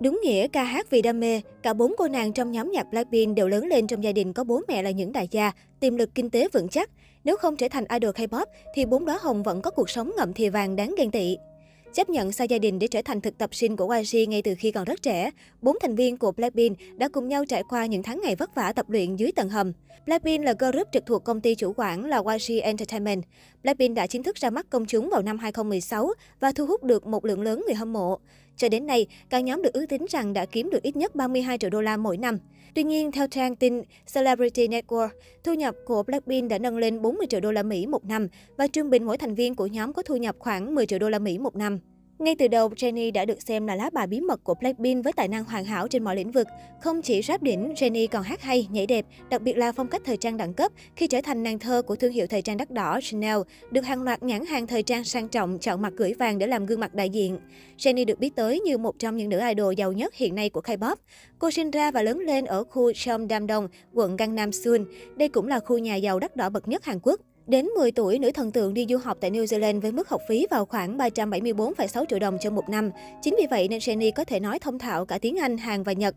Đúng nghĩa ca hát vì đam mê, cả bốn cô nàng trong nhóm nhạc Blackpink đều lớn lên trong gia đình có bố mẹ là những đại gia, tiềm lực kinh tế vững chắc. Nếu không trở thành idol K-pop thì bốn đóa hồng vẫn có cuộc sống ngậm thìa vàng đáng ghen tị. Chấp nhận xa gia đình để trở thành thực tập sinh của YG ngay từ khi còn rất trẻ, bốn thành viên của Blackpink đã cùng nhau trải qua những tháng ngày vất vả tập luyện dưới tầng hầm. Blackpink là girl group trực thuộc công ty chủ quản là YG Entertainment. Blackpink đã chính thức ra mắt công chúng vào năm 2016 và thu hút được một lượng lớn người hâm mộ. Cho đến nay, cả nhóm được ước tính rằng đã kiếm được ít nhất 32 triệu đô la mỗi năm. Tuy nhiên, theo trang tin Celebrity Network, thu nhập của Blackpink đã nâng lên 40 triệu đô la Mỹ một năm và trung bình mỗi thành viên của nhóm có thu nhập khoảng 10 triệu đô la Mỹ một năm. Ngay từ đầu, Jennie đã được xem là lá bài bí mật của Blackpink với tài năng hoàn hảo trên mọi lĩnh vực. Không chỉ rap đỉnh, Jennie còn hát hay, nhảy đẹp, đặc biệt là phong cách thời trang đẳng cấp khi trở thành nàng thơ của thương hiệu thời trang đắt đỏ Chanel, được hàng loạt nhãn hàng thời trang sang trọng chọn mặt gửi vàng để làm gương mặt đại diện. Jennie được biết tới như một trong những nữ idol giàu nhất hiện nay của K-pop. Cô sinh ra và lớn lên ở khu Cheongdam-dong, quận Gangnam Seoul. Đây cũng là khu nhà giàu đắt đỏ bậc nhất Hàn Quốc. Đến 10 tuổi, nữ thần tượng đi du học tại New Zealand với mức học phí vào khoảng 374,6 triệu đồng cho một năm. Chính vì vậy nên Jenny có thể nói thông thạo cả tiếng Anh, Hàn và Nhật.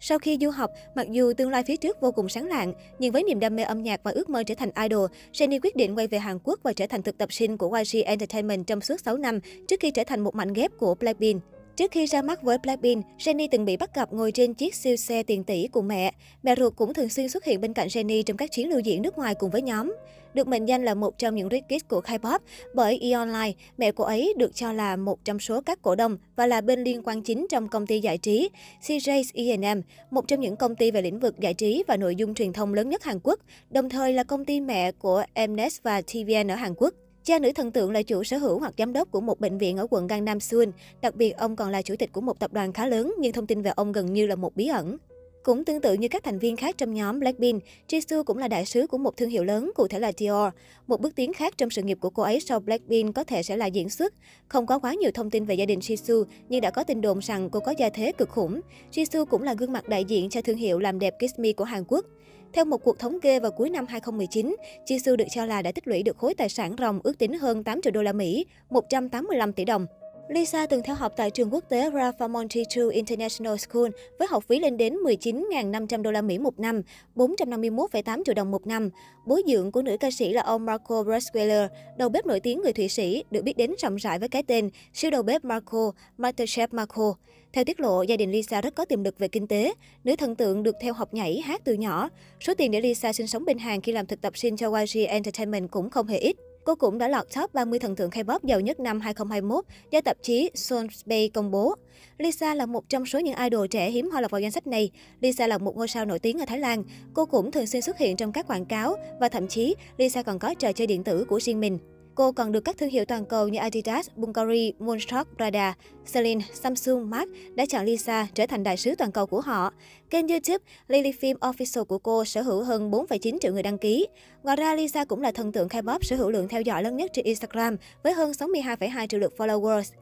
Sau khi du học, mặc dù tương lai phía trước vô cùng sáng lạng, nhưng với niềm đam mê âm nhạc và ước mơ trở thành idol, Jennie quyết định quay về Hàn Quốc và trở thành thực tập sinh của YG Entertainment trong suốt 6 năm trước khi trở thành một mảnh ghép của Blackpink. Trước khi ra mắt với Blackpink, Jennie từng bị bắt gặp ngồi trên chiếc siêu xe tiền tỷ của mẹ. Mẹ ruột cũng thường xuyên xuất hiện bên cạnh Jennie trong các chuyến lưu diễn nước ngoài cùng với nhóm. Được mệnh danh là một trong những rich kids của K-pop bởi E! Online, mẹ cô ấy được cho là một trong số các cổ đông và là bên liên quan chính trong công ty giải trí CJ E&M, một trong những công ty về lĩnh vực giải trí và nội dung truyền thông lớn nhất Hàn Quốc, đồng thời là công ty mẹ của Mnet và TVN ở Hàn Quốc. Cha nữ thần tượng là chủ sở hữu hoặc giám đốc của một bệnh viện ở quận Gangnam Seoul. Đặc biệt, ông còn là chủ tịch của một tập đoàn khá lớn, nhưng thông tin về ông gần như là một bí ẩn. Cũng tương tự như các thành viên khác trong nhóm Blackpink, Jisoo cũng là đại sứ của một thương hiệu lớn, cụ thể là Dior. Một bước tiến khác trong sự nghiệp của cô ấy sau Blackpink có thể sẽ là diễn xuất. Không có quá nhiều thông tin về gia đình Jisoo, nhưng đã có tin đồn rằng cô có gia thế cực khủng. Jisoo cũng là gương mặt đại diện cho thương hiệu làm đẹp Kiss Me của Hàn Quốc. Theo một cuộc thống kê vào cuối năm 2019, Jisoo được cho là đã tích lũy được khối tài sản ròng ước tính hơn 8 triệu đô la Mỹ, 185 tỷ đồng. Lisa từng theo học tại trường quốc tế Ralph Monte International School với học phí lên đến 19.500 đô la Mỹ một năm, 451,8 triệu đồng một năm. Bố dưỡng của nữ ca sĩ là ông Marco Brasweiler, đầu bếp nổi tiếng người Thụy Sĩ, được biết đến rộng rãi với cái tên siêu đầu bếp Marco, Masterchef Marco. Theo tiết lộ, gia đình Lisa rất có tiềm lực về kinh tế. Nữ thần tượng được theo học nhảy, hát từ nhỏ. Số tiền để Lisa sinh sống bên Hàn khi làm thực tập sinh cho YG Entertainment cũng không hề ít. Cô cũng đã lọt top 30 thần tượng K-pop giàu nhất năm 2021 do tạp chí Soulspace công bố. Lisa là một trong số những idol trẻ hiếm hoi lọt vào danh sách này. Lisa là một ngôi sao nổi tiếng ở Thái Lan. Cô cũng thường xuyên xuất hiện trong các quảng cáo và thậm chí Lisa còn có trò chơi điện tử của riêng mình. Cô còn được các thương hiệu toàn cầu như Adidas, Bulgari, Moonstruck, Prada, Celine, Samsung, Mark đã chọn Lisa trở thành đại sứ toàn cầu của họ. Kênh YouTube Lily Film Official của cô sở hữu hơn 4,9 triệu người đăng ký. Ngoài ra, Lisa cũng là thần tượng K-pop sở hữu lượng theo dõi lớn nhất trên Instagram với hơn 62,2 triệu lượt followers.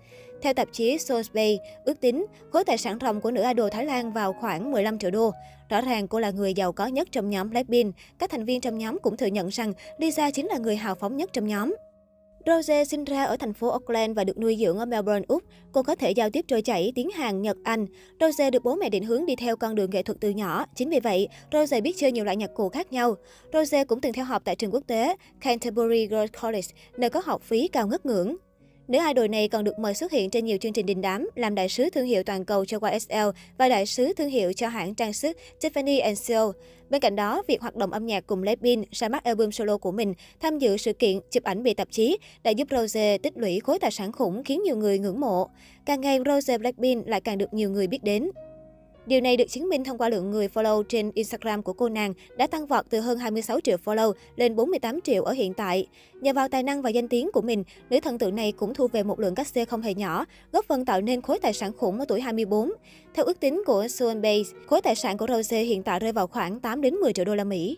Theo tạp chí Soulsbay, ước tính khối tài sản ròng của nữ idol Thái Lan vào khoảng 15 triệu đô. Rõ ràng cô là người giàu có nhất trong nhóm Blackpink. Các thành viên trong nhóm cũng thừa nhận rằng Lisa chính là người hào phóng nhất trong nhóm. Rose sinh ra ở thành phố Auckland và được nuôi dưỡng ở Melbourne, Úc. Cô có thể giao tiếp trôi chảy tiếng Hàn, Nhật, Anh. Rose được bố mẹ định hướng đi theo con đường nghệ thuật từ nhỏ. Chính vì vậy, Rose biết chơi nhiều loại nhạc cụ khác nhau. Rose cũng từng theo học tại trường quốc tế Canterbury Girls College, nơi có học phí cao ngất ngưỡng. Nữ idol này còn được mời xuất hiện trên nhiều chương trình đình đám, làm đại sứ thương hiệu toàn cầu cho YSL và đại sứ thương hiệu cho hãng trang sức Tiffany Co. Bên cạnh đó, việc hoạt động âm nhạc cùng Blackpink ra mắt album solo của mình, tham dự sự kiện chụp ảnh bị tạp chí đã giúp Rose tích lũy khối tài sản khủng khiến nhiều người ngưỡng mộ. Càng ngày, Rose Blackpink lại càng được nhiều người biết đến. Điều này được chứng minh thông qua lượng người follow trên Instagram của cô nàng đã tăng vọt từ hơn 26 triệu follow lên 48 triệu ở hiện tại. Nhờ vào tài năng và danh tiếng của mình, nữ thần tượng này cũng thu về một lượng cát xê không hề nhỏ, góp phần tạo nên khối tài sản khủng ở tuổi 24. Theo ước tính của Soulbase, khối tài sản của Rose hiện tại rơi vào khoảng 8 đến 10 triệu đô la Mỹ.